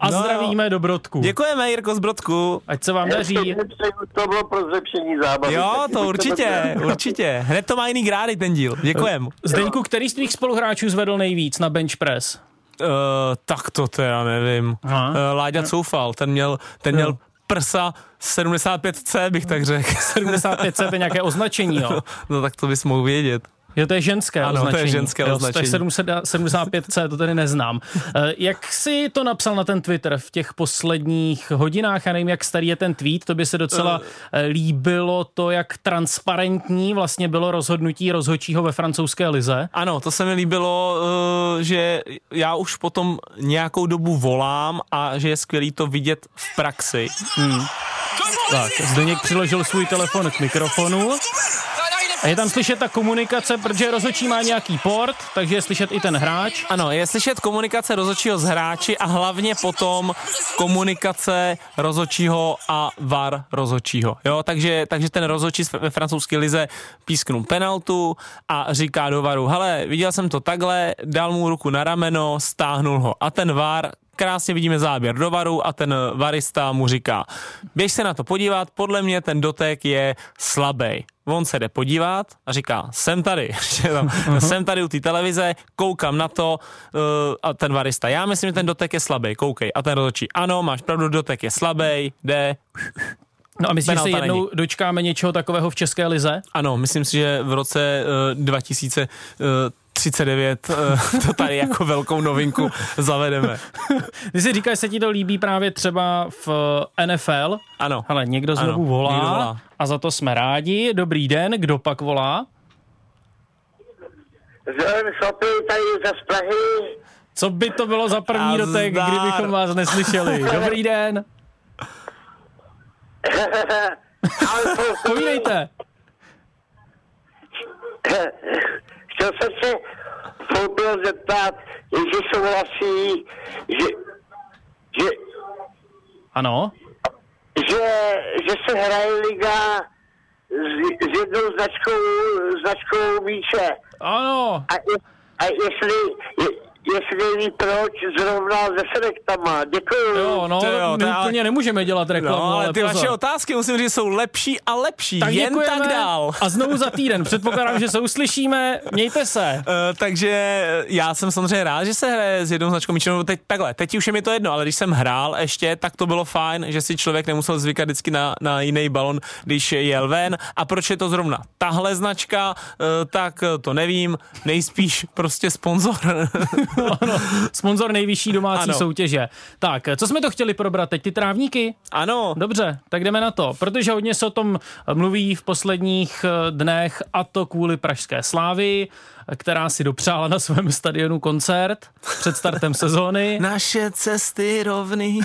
A zdravíme do Brodku. Děkujeme, Jirko z Brodku. Ať se vám daří. To bylo pro zlepšení zábavy. Jo, to určitě, určitě. Hned to má jiný grády ten díl. Děkujem. Zdeňku, který z tvých spoluhráčů zvedl nejvíc na bench press? Uh, tak to teda nevím. Uh, Láďa Coufal, ten měl, ten měl prsa 75C, bych tak řekl. (laughs) 75C to je nějaké označení, jo? No, (laughs) no tak to bys mohl vědět. Jo, to je ženské Ano, to je označení. ženské jo, označení. Tak 75C, to tedy neznám. Eh, Jak si to napsal na ten Twitter v těch posledních hodinách? Já nevím, jak starý je ten tweet, to by se docela eh, líbilo to, jak transparentní vlastně bylo rozhodnutí rozhodčího ve francouzské lize. Ano, to se mi líbilo, eh, že já už potom nějakou dobu volám a že je skvělý to vidět v praxi. Tak, Zdeněk přiložil svůj telefon k mikrofonu. A je tam slyšet ta komunikace, protože rozhodčí má nějaký port, takže je slyšet i ten hráč. Ano, je slyšet komunikace rozhodčího s hráči a hlavně potom komunikace rozhodčího a VAR rozhodčího. Jo, takže, takže ten rozhodčí ve francouzské lize písknul penaltu a říká do VARu, hele, viděl jsem to takhle, dal mu ruku na rameno, stáhnul ho a ten VAR krásně vidíme záběr do varu a ten varista mu říká, běž se na to podívat, podle mě ten dotek je slabý. On se jde podívat a říká, jsem tady, (laughs) tam, jsem tady u té televize, koukám na to uh, a ten varista, já myslím, že ten dotek je slabý, koukej. A ten rozhodčí, ano, máš pravdu, dotek je slabý, jde. No a myslíš, že se jednou není. dočkáme něčeho takového v České lize? Ano, myslím si, že v roce uh, 2039 uh, (laughs) to tady jako velkou novinku zavedeme. (laughs) Ty si říkáš, se ti to líbí právě třeba v NFL. Ano. Hele, někdo Ano, znovu volá, někdo volá. a za to jsme rádi. Dobrý den, kdo pak volá? Zdravím chlapi, tady za z Prahy. Co by to bylo za první A dotek, zdar. kdybychom vás neslyšeli? (laughs) Dobrý den, Ale to, povídejte. Chtěl jsem se Fulbil zeptat, jestli souhlasí, že, že, Ano, že, že se hraje liga s, s jednou značkou, značkou více. ano, A, a jestli, je, jestli ví proč zrovna se selektama. Děkuju. jo, no, To jo, my to ale- úplně nemůžeme dělat reklamu, No, ale ty pozor. vaše otázky, musím říct, jsou lepší a lepší. tak Jen děkujeme tak dál. A znovu za týden. (laughs) Předpokládám, že se uslyšíme. Mějte se. Uh, takže já jsem samozřejmě rád, že se hraje s jednou značkou míčů. Teď takhle, teď už je mi to jedno, ale když jsem hrál ještě, tak to bylo fajn, že si člověk nemusel zvykat vždycky na, na jiný balon, když jel ven. A proč je to zrovna tahle značka, uh, tak to nevím, nejspíš prostě sponzor. (laughs) (laughs) ano, sponzor nejvyšší domácí Ano. soutěže. Tak, co jsme to chtěli probrat teď? Ty trávníky? ano, Dobře, tak jdeme na to, protože hodně se o tom mluví v posledních eh, dnech a to kvůli Pražské slávy, která si dopřála na svém stadionu koncert před startem sezóny. (laughs) naše cesty rovný.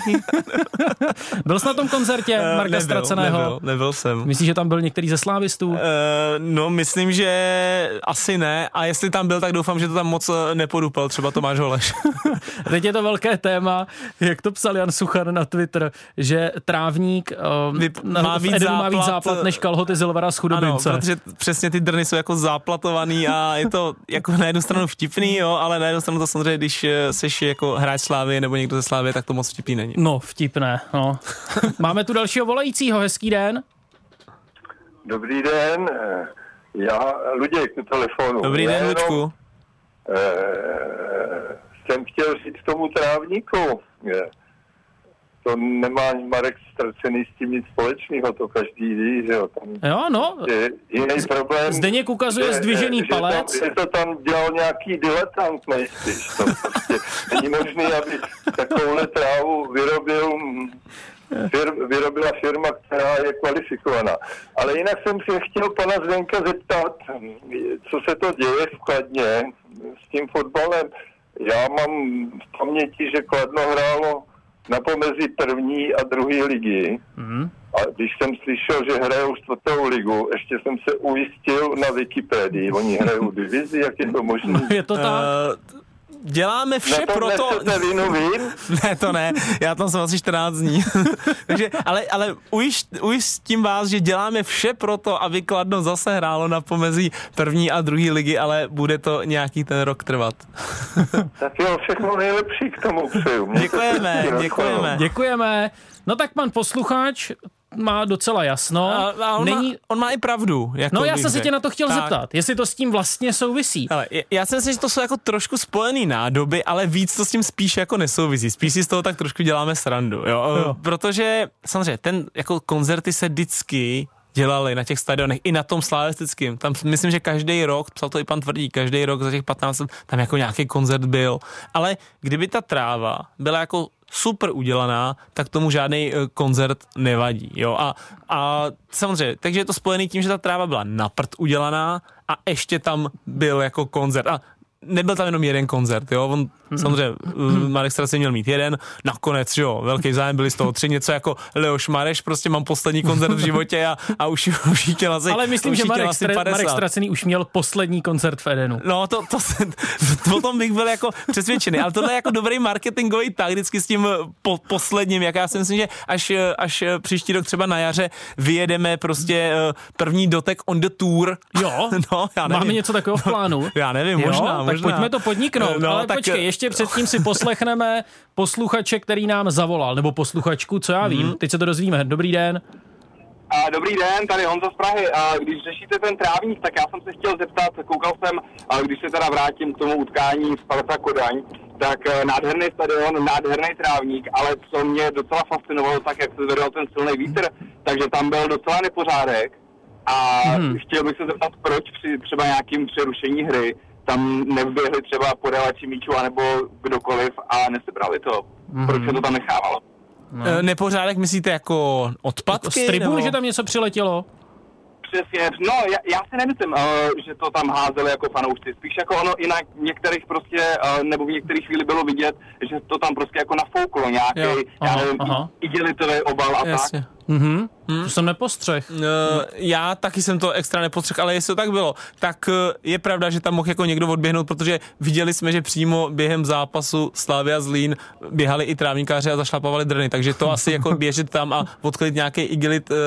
(laughs) Byl jsi na tom koncertě Eh, Marka nebyl, Ztraceného? Nebyl, nebyl jsem. Myslíš, že tam byl některý ze slávistů? Uh, no, myslím, že asi ne. A jestli tam byl, tak doufám, že to tam moc eh, nepodupal. Třeba Tomáš Holeš. (laughs) Teď je to velké téma, jak to psal Jan Suchan na Twitter, že trávník um, Vyp- na, má víc Edenu má víc záplat, záplat než kalhoty Silvera z ano, chudobince. protože přesně ty drny jsou jako záplatovaný a je to jako na jednu stranu vtipný, jo, ale na jednu stranu to samozřejmě, když eh, seš jako hráč Slávy nebo někdo ze Slávy, tak to moc vtipný není. No, vtipné, no. (laughs) Máme tu dalšího volajícího, hezký den. Dobrý den, eh, já Luděk na telefonu. Dobrý Já den, jenom, Lučku. Eh, jsem chtěl říct tomu trávníku, eh, to nemá Marek ztracený s tím nic společného, to každý ví, že jo. Tam Jo, no, je jiný problém. Zdeněk ukazuje že- zdvižený že palec. Tam, že to tam dělal nějaký diletant nejspíš. To prostě není možný, aby takovouhle trávu vyrobil fir, vyrobila firma, která je kvalifikovaná. Ale jinak jsem se chtěl pana Zdenka zeptat, co se to děje v Kladně s tím fotbalem. Já mám v paměti, že Kladno hrálo na pomezi první a druhé ligy. Mhm. A když jsem slyšel, že hrajou čtvrtou ligu, ještě jsem se ujistil na Wikipedii. Oni hrajou divizi, jak je to možné? je to tak? Uh, děláme vše Na to vinu vím? (laughs) Ne, to ne, já tam jsem asi 14 dní. (laughs) Takže, ale, ale ujist, ujistím vás, že děláme vše proto, aby Kladno zase hrálo na pomezí první a druhé ligy, ale bude to nějaký ten rok trvat. (laughs) Tak jo, všechno nejlepší k tomu přeju. Děkujeme, děkujeme. Děkujeme. No tak pan posluchač má docela jasno. A, a on, Není... má, on má i pravdu. Jako No já jsem se tě na to chtěl Tak. zeptat, jestli to s tím vlastně souvisí. Ale já si myslím, že to jsou jako trošku spojený nádoby, ale víc to s tím spíš jako nesouvisí. Spíš si z toho tak trošku děláme srandu, jo? Jo. Protože samozřejmě ten jako koncerty se vždycky dělali na těch stadionech, i na tom slavistickém. Tam myslím, že každý rok, psal to i pan Tvrdí, každý rok za těch 15 let tam jako nějaký koncert byl. Ale kdyby ta tráva byla jako super udělaná, tak tomu žádný eh, koncert nevadí. Jo? A, a samozřejmě, takže je to spojený tím, že ta tráva byla na prd udělaná a ještě tam byl jako koncert. A nebyl tam jenom jeden koncert, jo, on mm-hmm. samozřejmě Marek Straci měl mít jeden, nakonec, jo, velký zájem, byli z toho tři, něco jako Leoš Mareš, prostě mám poslední koncert v životě a, a už, už jí chtěl asi Ale myslím, že Marek, Stra- Marek Stracený už měl poslední koncert v Edenu. No, to, to, to, o tom bych byl jako přesvědčený, ale tohle je jako dobrý marketingový tak, vždycky s tím po, posledním, jak já si myslím, že až, až příští rok třeba na jaře vyjedeme prostě eh, první dotek on the tour. Jo, (laughs) no, já nevím. máme něco takového v plánu. (laughs) Já nevím, jo, možná, tak pojďme to podniknout, no, ale tak... počkej, ještě předtím si poslechneme posluchače, který nám zavolal, nebo posluchačku, co já vím, hmm. teď se to dozvíme. Dobrý den. A dobrý den, tady Honza z Prahy. A když řešíte ten trávník, tak já jsem se chtěl zeptat, koukal jsem, a když se teda vrátím k tomu utkání Sparta Kodaň, tak eh, nádherný stadion, nádherný trávník, ale co mě docela fascinovalo, tak jak se zvedal ten silný vítr, takže tam byl docela nepořádek. A hmm. chtěl bych se zeptat, proč při třeba nějakým přerušení hry tam nevběhli třeba podávači míčů anebo kdokoliv a nesebrali to. Mm-hmm. Proč se to tam nechávalo? No. E, nepořádek myslíte jako odpadky? Jako z tribun, nebo... že tam něco přiletělo? Přesně, no já, já si nemyslím, uh, že to tam házeli jako fanoušci, spíš jako ono i na některých prostě, uh, nebo v některých chvíli bylo vidět, že to tam prostě jako nafouklo nějaký, já nevím, igelitový obal a Jasně. tak. Mm-hmm. Hmm. To jsem nepostřeh. Uh, já taky jsem to extra nepostřeh, ale jestli to tak bylo, tak uh, je pravda, že tam mohl jako někdo odběhnout, protože viděli jsme, že přímo během zápasu Slavia Zlín běhali i trávníkáři a zašlapovali drny, takže to asi jako (laughs) běžet tam a odkryt nějaký igilit uh,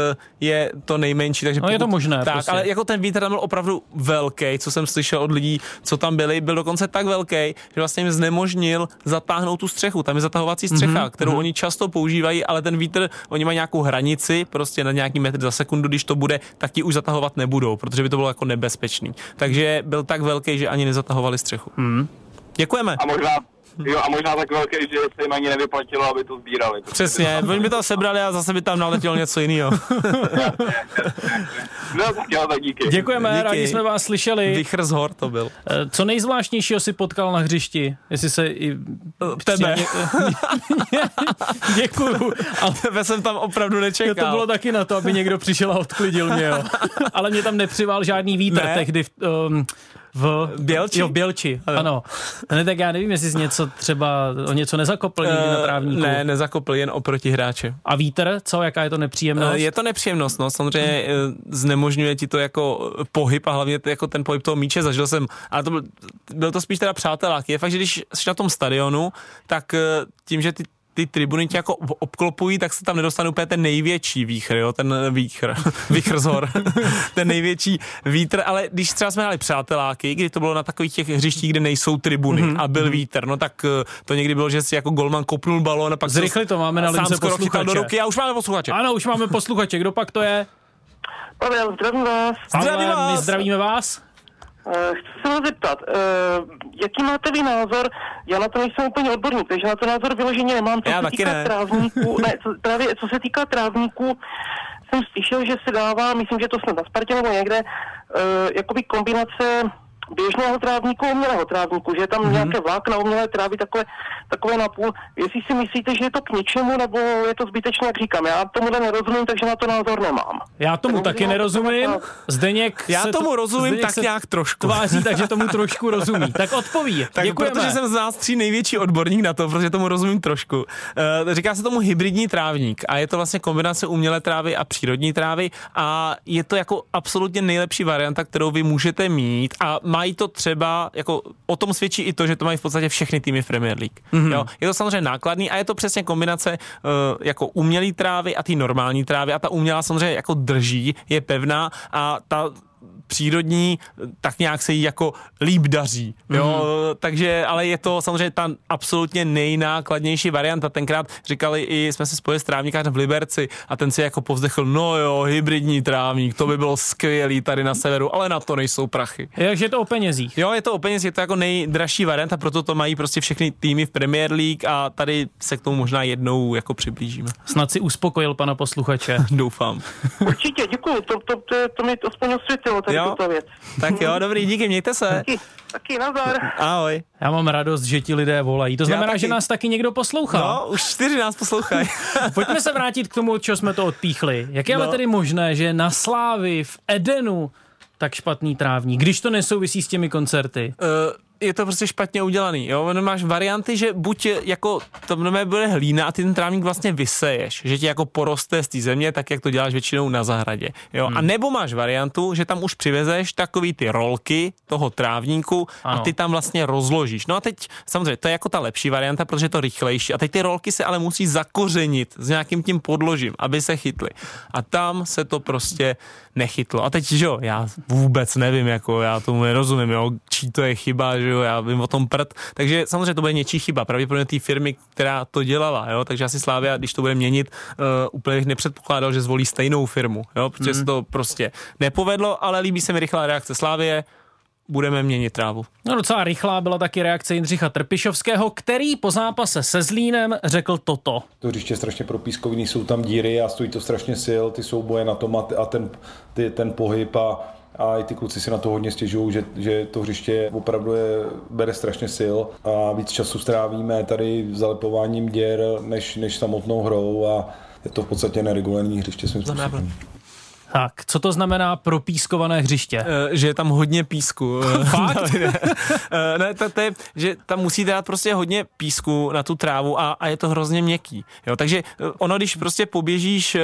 je to nejmenší. Takže no je to možné. Tak, prostě. ale jako ten vítr tam byl opravdu velký, co jsem slyšel od lidí, co tam byli, byl dokonce tak velký, že vlastně jim znemožnil zatáhnout tu střechu. Tam je zatahovací střecha, mm-hmm. kterou mm-hmm. oni často používají, ale ten vítr, oni mají nějakou hranici, prostě na nějaký metr za sekundu, když to bude, tak ti už zatahovat nebudou, protože by to bylo jako nebezpečný. Takže byl tak velký, že ani nezatahovali střechu. Mm. Děkujeme. A možná, (laughs) Jo, a možná tak velký, že se jim ani nevyplatilo, aby to sbírali. Přesně, oni by to sebrali a zase by tam naletělo něco jiného. (laughs) no tak jo, tak díky. Děkujeme, díky. rádi jsme vás slyšeli. Vychr z hor to byl. Eh, co nejzvláštnějšího si potkal na hřišti? Jestli se i... Eh, tebe. (laughs) Děkuju. A tebe jsem tam opravdu nečekal. Jo, to bylo taky na to, aby někdo přišel a odklidil mě, jo. Ale mě tam nepřival žádný vítr ne? tehdy v, um, v Bělči. Jo, v Bělči, ano. ano. Ne, tak já nevím, jestli jsi něco třeba o něco nezakopl uh, na trávníku. Ne, nezakopl, jen oproti hráče. A vítr, co, jaká je to nepříjemnost? Uh, je to nepříjemnost, no, samozřejmě hmm. znemožňuje ti to jako pohyb a hlavně jako ten pohyb toho míče, zažil jsem, ale to byl, byl to spíš teda přátelák. Je fakt, že když jsi na tom stadionu, tak tím, že ty ty tribuny tě jako obklopují, tak se tam nedostane úplně ten největší výchr, jo, ten výchr, (laughs) výchr z hor, (laughs) ten největší vítr, ale když třeba jsme hráli přáteláky, kdy to bylo na takových těch hřištích, kde nejsou tribuny mm-hmm. a byl mhm. vítr, no tak eh, to někdy bylo, že si jako golman kopnul balón a pak Zrychli to máme na lince posluchače. do ruky a už máme posluchače. Ano, už máme posluchače, kdo pak to je? Pavel, zdravím vás. Zdravím vás. My zdravíme vás. Uh, chci se vás zeptat, uh, jaký máte vy názor, já na to nejsem úplně odborník, takže na to názor vyloženě nemám, co já se týká ne. trávníků, ne, co, právě co se týká trávníků, jsem slyšel, že se dává, myslím, že to snad na Spartě nebo někde, uh, jakoby kombinace běžného trávníku, umělého trávníku, že je tam mm-hmm. nějaké vlákna umělé trávy, takové, takové napůl. Jestli si myslíte, že je to k něčemu, nebo je to zbytečné, jak říkám. Já tomu nerozumím, takže na to názor nemám. Já tomu tak taky nerozumím. Zdeněk Já tomu rozumím Zdeněk tak nějak trošku. Tváří, takže tomu trošku rozumí. Tak odpoví. (laughs) Tak Děkujeme. protože jsem z nás tří největší odborník na to, protože tomu rozumím trošku. Uh, říká se tomu hybridní trávník a je to vlastně kombinace umělé trávy a přírodní trávy a je to jako absolutně nejlepší varianta, kterou vy můžete mít a mají to třeba, jako o tom svědčí i to, že to mají v podstatě všechny týmy v Premier League. Mm-hmm. Jo? Je to samozřejmě nákladný a je to přesně kombinace uh, jako umělý trávy a ty normální trávy a ta umělá samozřejmě jako drží, je pevná a ta přírodní, tak nějak se jí jako líp daří, jo, mm. takže, ale je to samozřejmě ta absolutně nejnákladnější varianta. Tenkrát říkali i, jsme se spojili s trávníkářem v Liberci a ten si jako povzdechl, no jo, hybridní trávník, to by bylo skvělý tady na severu, ale na to nejsou prachy. Takže je to o penězích. Jo, je to o penězích, je to jako nejdražší varianta, proto to mají prostě všechny týmy v Premier League a tady se k tomu možná jednou jako přiblížíme. Snad si uspokojil pana posluchače. (laughs) Doufám. Určitě, děkuji, to, to, to, to mi to osvětlilo, tady Jo. tuto věc. Tak jo, dobrý, díky, mějte se. Taky, taky nazar. Ahoj. Já mám radost, že ti lidé volají. To znamená, taky. že nás taky někdo poslouchá. No, už čtyři nás poslouchají. (laughs) Pojďme se vrátit k tomu, od čeho jsme to odpíchli. Jak je ale No. tedy možné, že na Slávy v Edenu tak špatný trávník, když to nesouvisí s těmi koncerty? Eh, je to prostě špatně udělaný. Jo? Ono máš varianty, že buď jako to nové bude hlína a ty ten trávník vlastně vyseješ, že ti jako poroste z té země, tak jak to děláš většinou na zahradě. Jo? Hmm. A nebo máš variantu, že tam už přivezeš takový ty rolky toho trávníku Ano. a ty tam vlastně rozložíš. No a teď samozřejmě to je jako ta lepší varianta, protože je to rychlejší. A teď ty rolky se ale musí zakořenit s nějakým tím podložím, aby se chytly. A tam se to prostě nechytlo. A teď, že jo, já vůbec nevím, jako já tomu nerozumím, jo, čí to je chyba, že jo, já vím o tom prd. Takže samozřejmě to bude něčí chyba, pravděpodobně té firmy, která to dělala, jo, takže asi Slávia, když to bude měnit, uh, úplně bych nepředpokládal, že zvolí stejnou firmu, jo, protože mm. se to prostě nepovedlo, ale líbí se mi rychlá reakce Slávie, budeme měnit trávu. No docela rychlá byla taky reakce Jindřicha Trpišovského, který po zápase se Zlínem řekl toto. To hřiště je strašně propískový, jsou tam díry a stojí to strašně sil, ty souboje na tom a, a ten, ty, ten pohyb a, a i ty kluci si na to hodně stěžují, že, že to hřiště opravdu je, bere strašně sil a víc času strávíme tady zalepováním děr než, než samotnou hrou a je to v podstatě neregulární hřiště svým způsobem. Tak, co to znamená propískované hřiště? Eh, že je tam hodně písku. (laughs) Eh, Fakt? (laughs) Davide. Eh, ne, to, to je, že tam musí dát prostě hodně písku na tu trávu a, a je to hrozně měkký. Jo, takže ono, když prostě poběžíš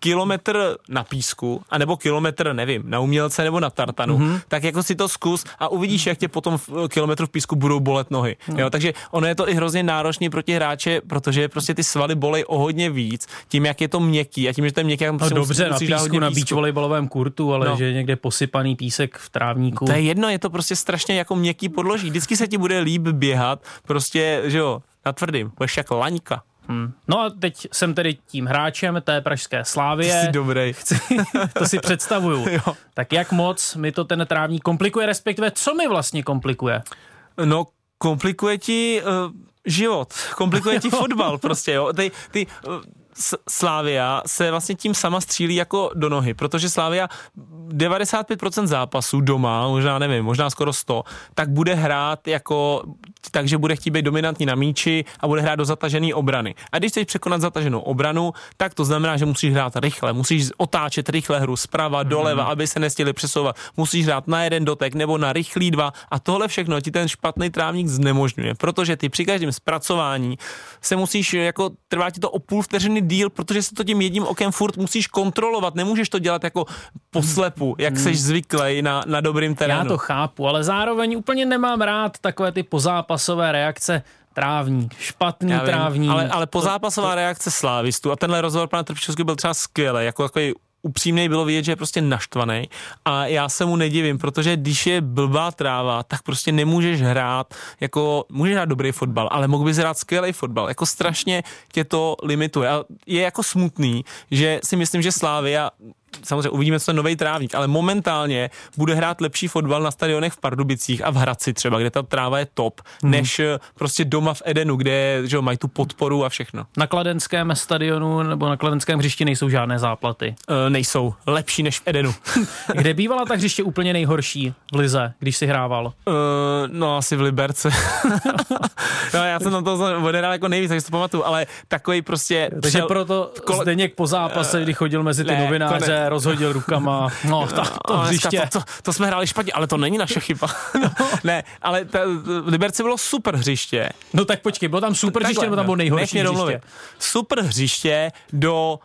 kilometr na písku, anebo kilometr, nevím, na umělce nebo na tartanu, mm-hmm. tak jako si to zkus a uvidíš, jak tě potom v kilometru v písku budou bolet nohy. Jo, takže ono je to i hrozně náročný pro ty hráče, protože prostě ty svaly bolej o hodně víc, tím, jak je to měkký a tím, že to je měkký, jak No prostě dobře, na musíš dát písku, na beach volejbalovém kurtu, ale No. že je někde posypaný písek v trávníku. To je jedno, je to prostě strašně jako měkký podloží. Vždycky se ti bude líp běhat, prostě, že jo, na tvrdým, budeš jak laňka. Hmm. No a teď jsem tedy tím hráčem té pražské Slávie. Jsi dobrý. (laughs) to si představuju. (laughs) Jo. Tak jak moc mi to ten trávník komplikuje, respektive co mi vlastně komplikuje? No, komplikuje ti uh, život, komplikuje ti (laughs) fotbal prostě, jo. Ty, ty uh, Slávia se vlastně tím sama střílí jako do nohy, protože Slávia 95% zápasů doma, možná nevím, možná skoro 100, tak bude hrát jako, takže bude chtít být dominantní na míči a bude hrát do zatažené obrany. A když chceš překonat zataženou obranu, tak to znamená, že musíš hrát rychle, musíš otáčet rychle hru zprava, doleva, aby se nestihli přesouvat. Musíš hrát na jeden dotek nebo na rychlý dva a tohle všechno ti ten špatný trávník znemožňuje, protože ty při každém zpracování se musíš, jako trvá ti to o půl vteřiny díl, protože se to tím jedním okem furt musíš kontrolovat, nemůžeš to dělat jako poslepu, jak seš zvyklý na, na dobrým terénu. Já to chápu, ale zároveň úplně nemám rád takové ty pozápasové reakce. Trávník, špatný Já vím, trávník. Ale, ale pozápasová reakce slávistů a tenhle rozhovor pana Trpišovského byl třeba skvělý, jako takový upřímnej bylo vidět, že je prostě naštvaný a já se mu nedivím, protože když je blbá tráva, tak prostě nemůžeš hrát jako, můžeš hrát dobrý fotbal, ale mohl bys hrát skvělý fotbal, jako strašně tě to limituje. A je jako smutný, že si myslím, že Slávia samozřejmě uvidíme, co ten nový trávník, ale momentálně bude hrát lepší fotbal na stadionech v Pardubicích a v Hradci třeba, kde ta tráva je top, hmm. než eh, prostě doma v Edenu, kde že jo, mají tu podporu a všechno. Na kladenském stadionu nebo na kladenském hřišti nejsou žádné záplaty. E, nejsou lepší než v Edenu. (laughs) Kde bývala ta hřiště úplně nejhorší v Lize, když si hrával? e, no asi v Liberce. (laughs) no, já jsem na to odehrál jako nejvíc, takže si to pamatuju, ale takový prostě... Takže přel- proto kole- Zdeněk po zápase, kdy chodil mezi ty Ne, novináře, rozhodil rukama. No, tak to Ale hřiště. To, to, to, jsme hráli špatně, ale to není naše chyba. (laughs) ne, ale ta, v Liberci bylo super hřiště. No tak počkej, bylo tam super hřiště, nebo tam bylo nejhorší hřiště? domluvit. Super hřiště do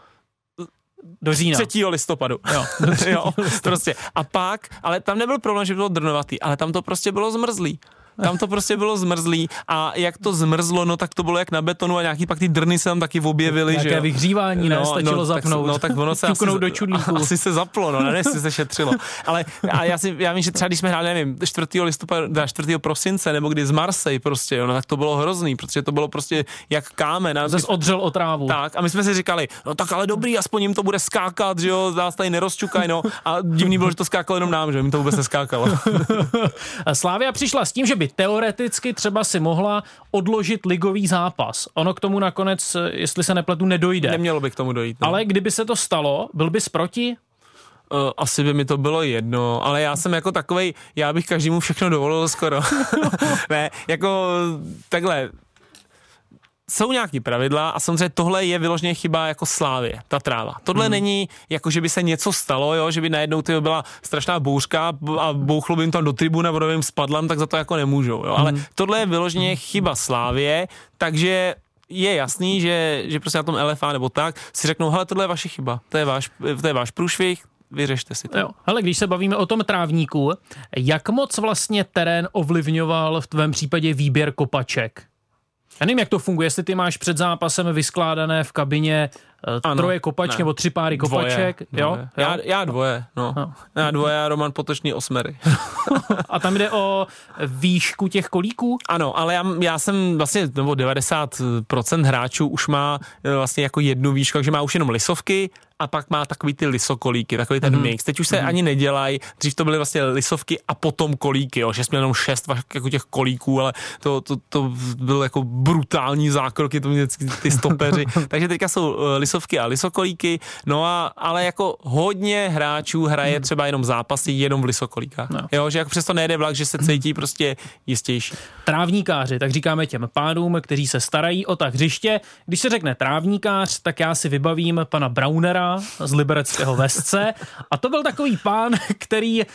Do října. 3. listopadu. Jo, (laughs) jo, prostě. A pak, ale tam nebyl problém, že bylo drnovatý, ale tam to prostě bylo zmrzlý. Tam to prostě bylo zmrzlý a jak to zmrzlo, no tak to bylo jak na betonu a nějaký pak ty drny se tam taky objevily. Nějaké že jo. vyhřívání, ne? No, Stačilo no, zapnout. Tak, no tak ono se (laughs) asi, do čudlíku. (laughs) asi se zaplo, no, ne, si se šetřilo. Ale a já, si, já vím, že třeba když jsme hráli, nevím, 4. listopadu, 4. prosince, nebo kdy z Marseille prostě, no, tak to bylo hrozný, protože to bylo prostě jak kámen. A Zas odřel o trávu. tak, a my jsme si říkali, no tak ale dobrý, aspoň jim to bude skákat, že jo, nás tady nerozčukaj, no. A divný bylo, že to skákalo jenom nám, že jim to vůbec neskákalo. (laughs) Slávia přišla s tím, že by teoreticky třeba si mohla odložit ligový zápas. Ono k tomu nakonec, jestli se nepletu, nedojde. Nemělo by k tomu dojít. No. Ale kdyby se to stalo, byl bys proti? Uh, asi by mi to bylo jedno, ale já jsem jako takovej, já bych každému všechno dovolil skoro. (laughs) ne, jako takhle, jsou nějaký pravidla a samozřejmě tohle je vyloženě chyba jako slávě, ta tráva. Tohle hmm. není jako, že by se něco stalo, jo, že by najednou ty byla strašná bouřka a bouchlo by jim tam do tribuna vodovým spadlem, tak za to jako nemůžou. Jo. Ale Hmm. tohle je vyloženě chyba slávě, takže je jasný, že, že prostě na tom LFA nebo tak si řeknou, hele, tohle je vaše chyba, to je váš, to je váš průšvih, vyřešte si to. Jo. Hele, když se bavíme o tom trávníku, jak moc vlastně terén ovlivňoval v tvém případě výběr kopaček? Já nevím, jak to funguje, jestli ty máš před zápasem vyskládané v kabině eh, Ano, troje kopaček ne. nebo tři páry kopaček. Dvoje, jo? dvoje. Já, já dvoje, no. No. Já dvoje a Roman Potočný osmery. (laughs) A tam jde o výšku těch kolíků? ano, ale já, já jsem vlastně, nebo 90% hráčů už má eh, vlastně jako jednu výšku, takže má už jenom lisovky a pak má takový ty lisokolíky, takový ten mm-hmm. mix. Teď už se mm-hmm. ani nedělají, dřív to byly vlastně lisovky a potom kolíky, jo, že jsme jenom šest jako těch kolíků, ale to, to, to byl jako brutální zákroky, to vždycky ty stopeři. (laughs) Takže teďka jsou eh, lisovky a lisokolíky, no a ale jako hodně hráčů hraje třeba jenom zápasy jenom v lisokolíkách. No. Jo, že jako přesto nejde vlak, že se cítí prostě jistější. Trávníkáři, tak říkáme těm pánům, kteří se starají o ta hřiště. Když se řekne trávníkář, tak já si vybavím pana Braunera z libereckého Vesce. A to byl takový pán, který eh,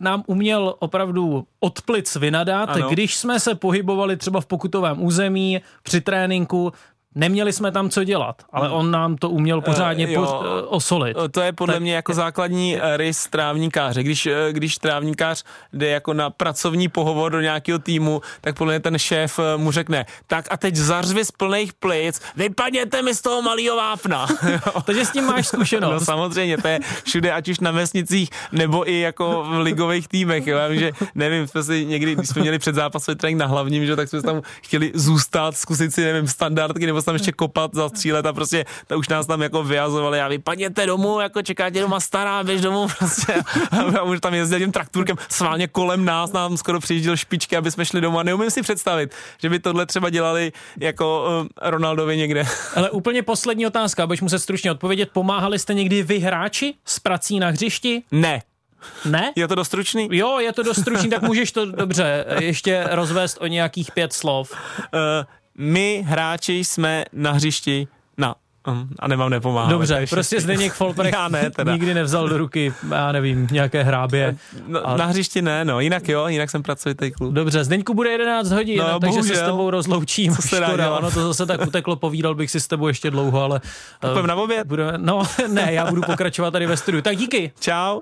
nám uměl opravdu od plic vynadat, Ano. když jsme se pohybovali třeba v pokutovém území při tréninku, Neměli jsme tam co dělat, ale on nám to uměl pořádně Eh, jo. po, eh, osolit. To je podle Tak- mě jako základní eh, rys trávníkáře. Když, eh, když trávníkář jde jako na pracovní pohovor do nějakého týmu, tak podle mě ten šéf eh, mu řekne, tak a teď zařvi z plných plic, vypadněte mi z toho malého vápna. (laughs) Takže s tím máš zkušenost. No samozřejmě, to je všude, ať už na vesnicích, nebo i jako v ligových týmech. Jo. Já vím, že nevím, jsme si někdy, když jsme měli předzápasový trénink na hlavním, že, tak jsme tam chtěli zůstat, zkusit si, nevím, standardky, nebo tam ještě kopat, zastřílet a prostě to už nás tam jako vyjazovali a vypadněte domů, jako čeká tě doma stará, běž domů (laughs) prostě. A už tam jezdil tím traktůrkem sválně kolem nás, nám skoro přijížděl špičky, aby jsme šli domů a neumím si představit, že by tohle třeba dělali jako uh, Ronaldovi někde. Ale úplně poslední otázka, budeš muset stručně odpovědět. Pomáhali jste někdy vy hráči s prací na hřišti? Ne. Ne? Je to dost stručný? Jo, je to dost stručný, tak můžeš to dobře ještě rozvést o nějakých pět slov. Uh, my hráči jsme na hřišti na um, a nemám nepomáhat. Dobře, prostě Zdeněk Folprecht (laughs) Já ne, teda. nikdy nevzal do ruky, já nevím, nějaké hrábě. No, A- Na hřišti ne, no, jinak jo, jinak jsem pracovitý klub. Dobře, Zdeňku bude 11 hodin, No, takže se s bohužel. tebou rozloučím. Co se Škoda? Ono to zase tak uteklo, povídal bych si s tebou ještě dlouho, ale... Půjdeme na oběd? Budeme, no, (laughs) ne, já budu pokračovat tady ve studiu. Tak díky. Čau.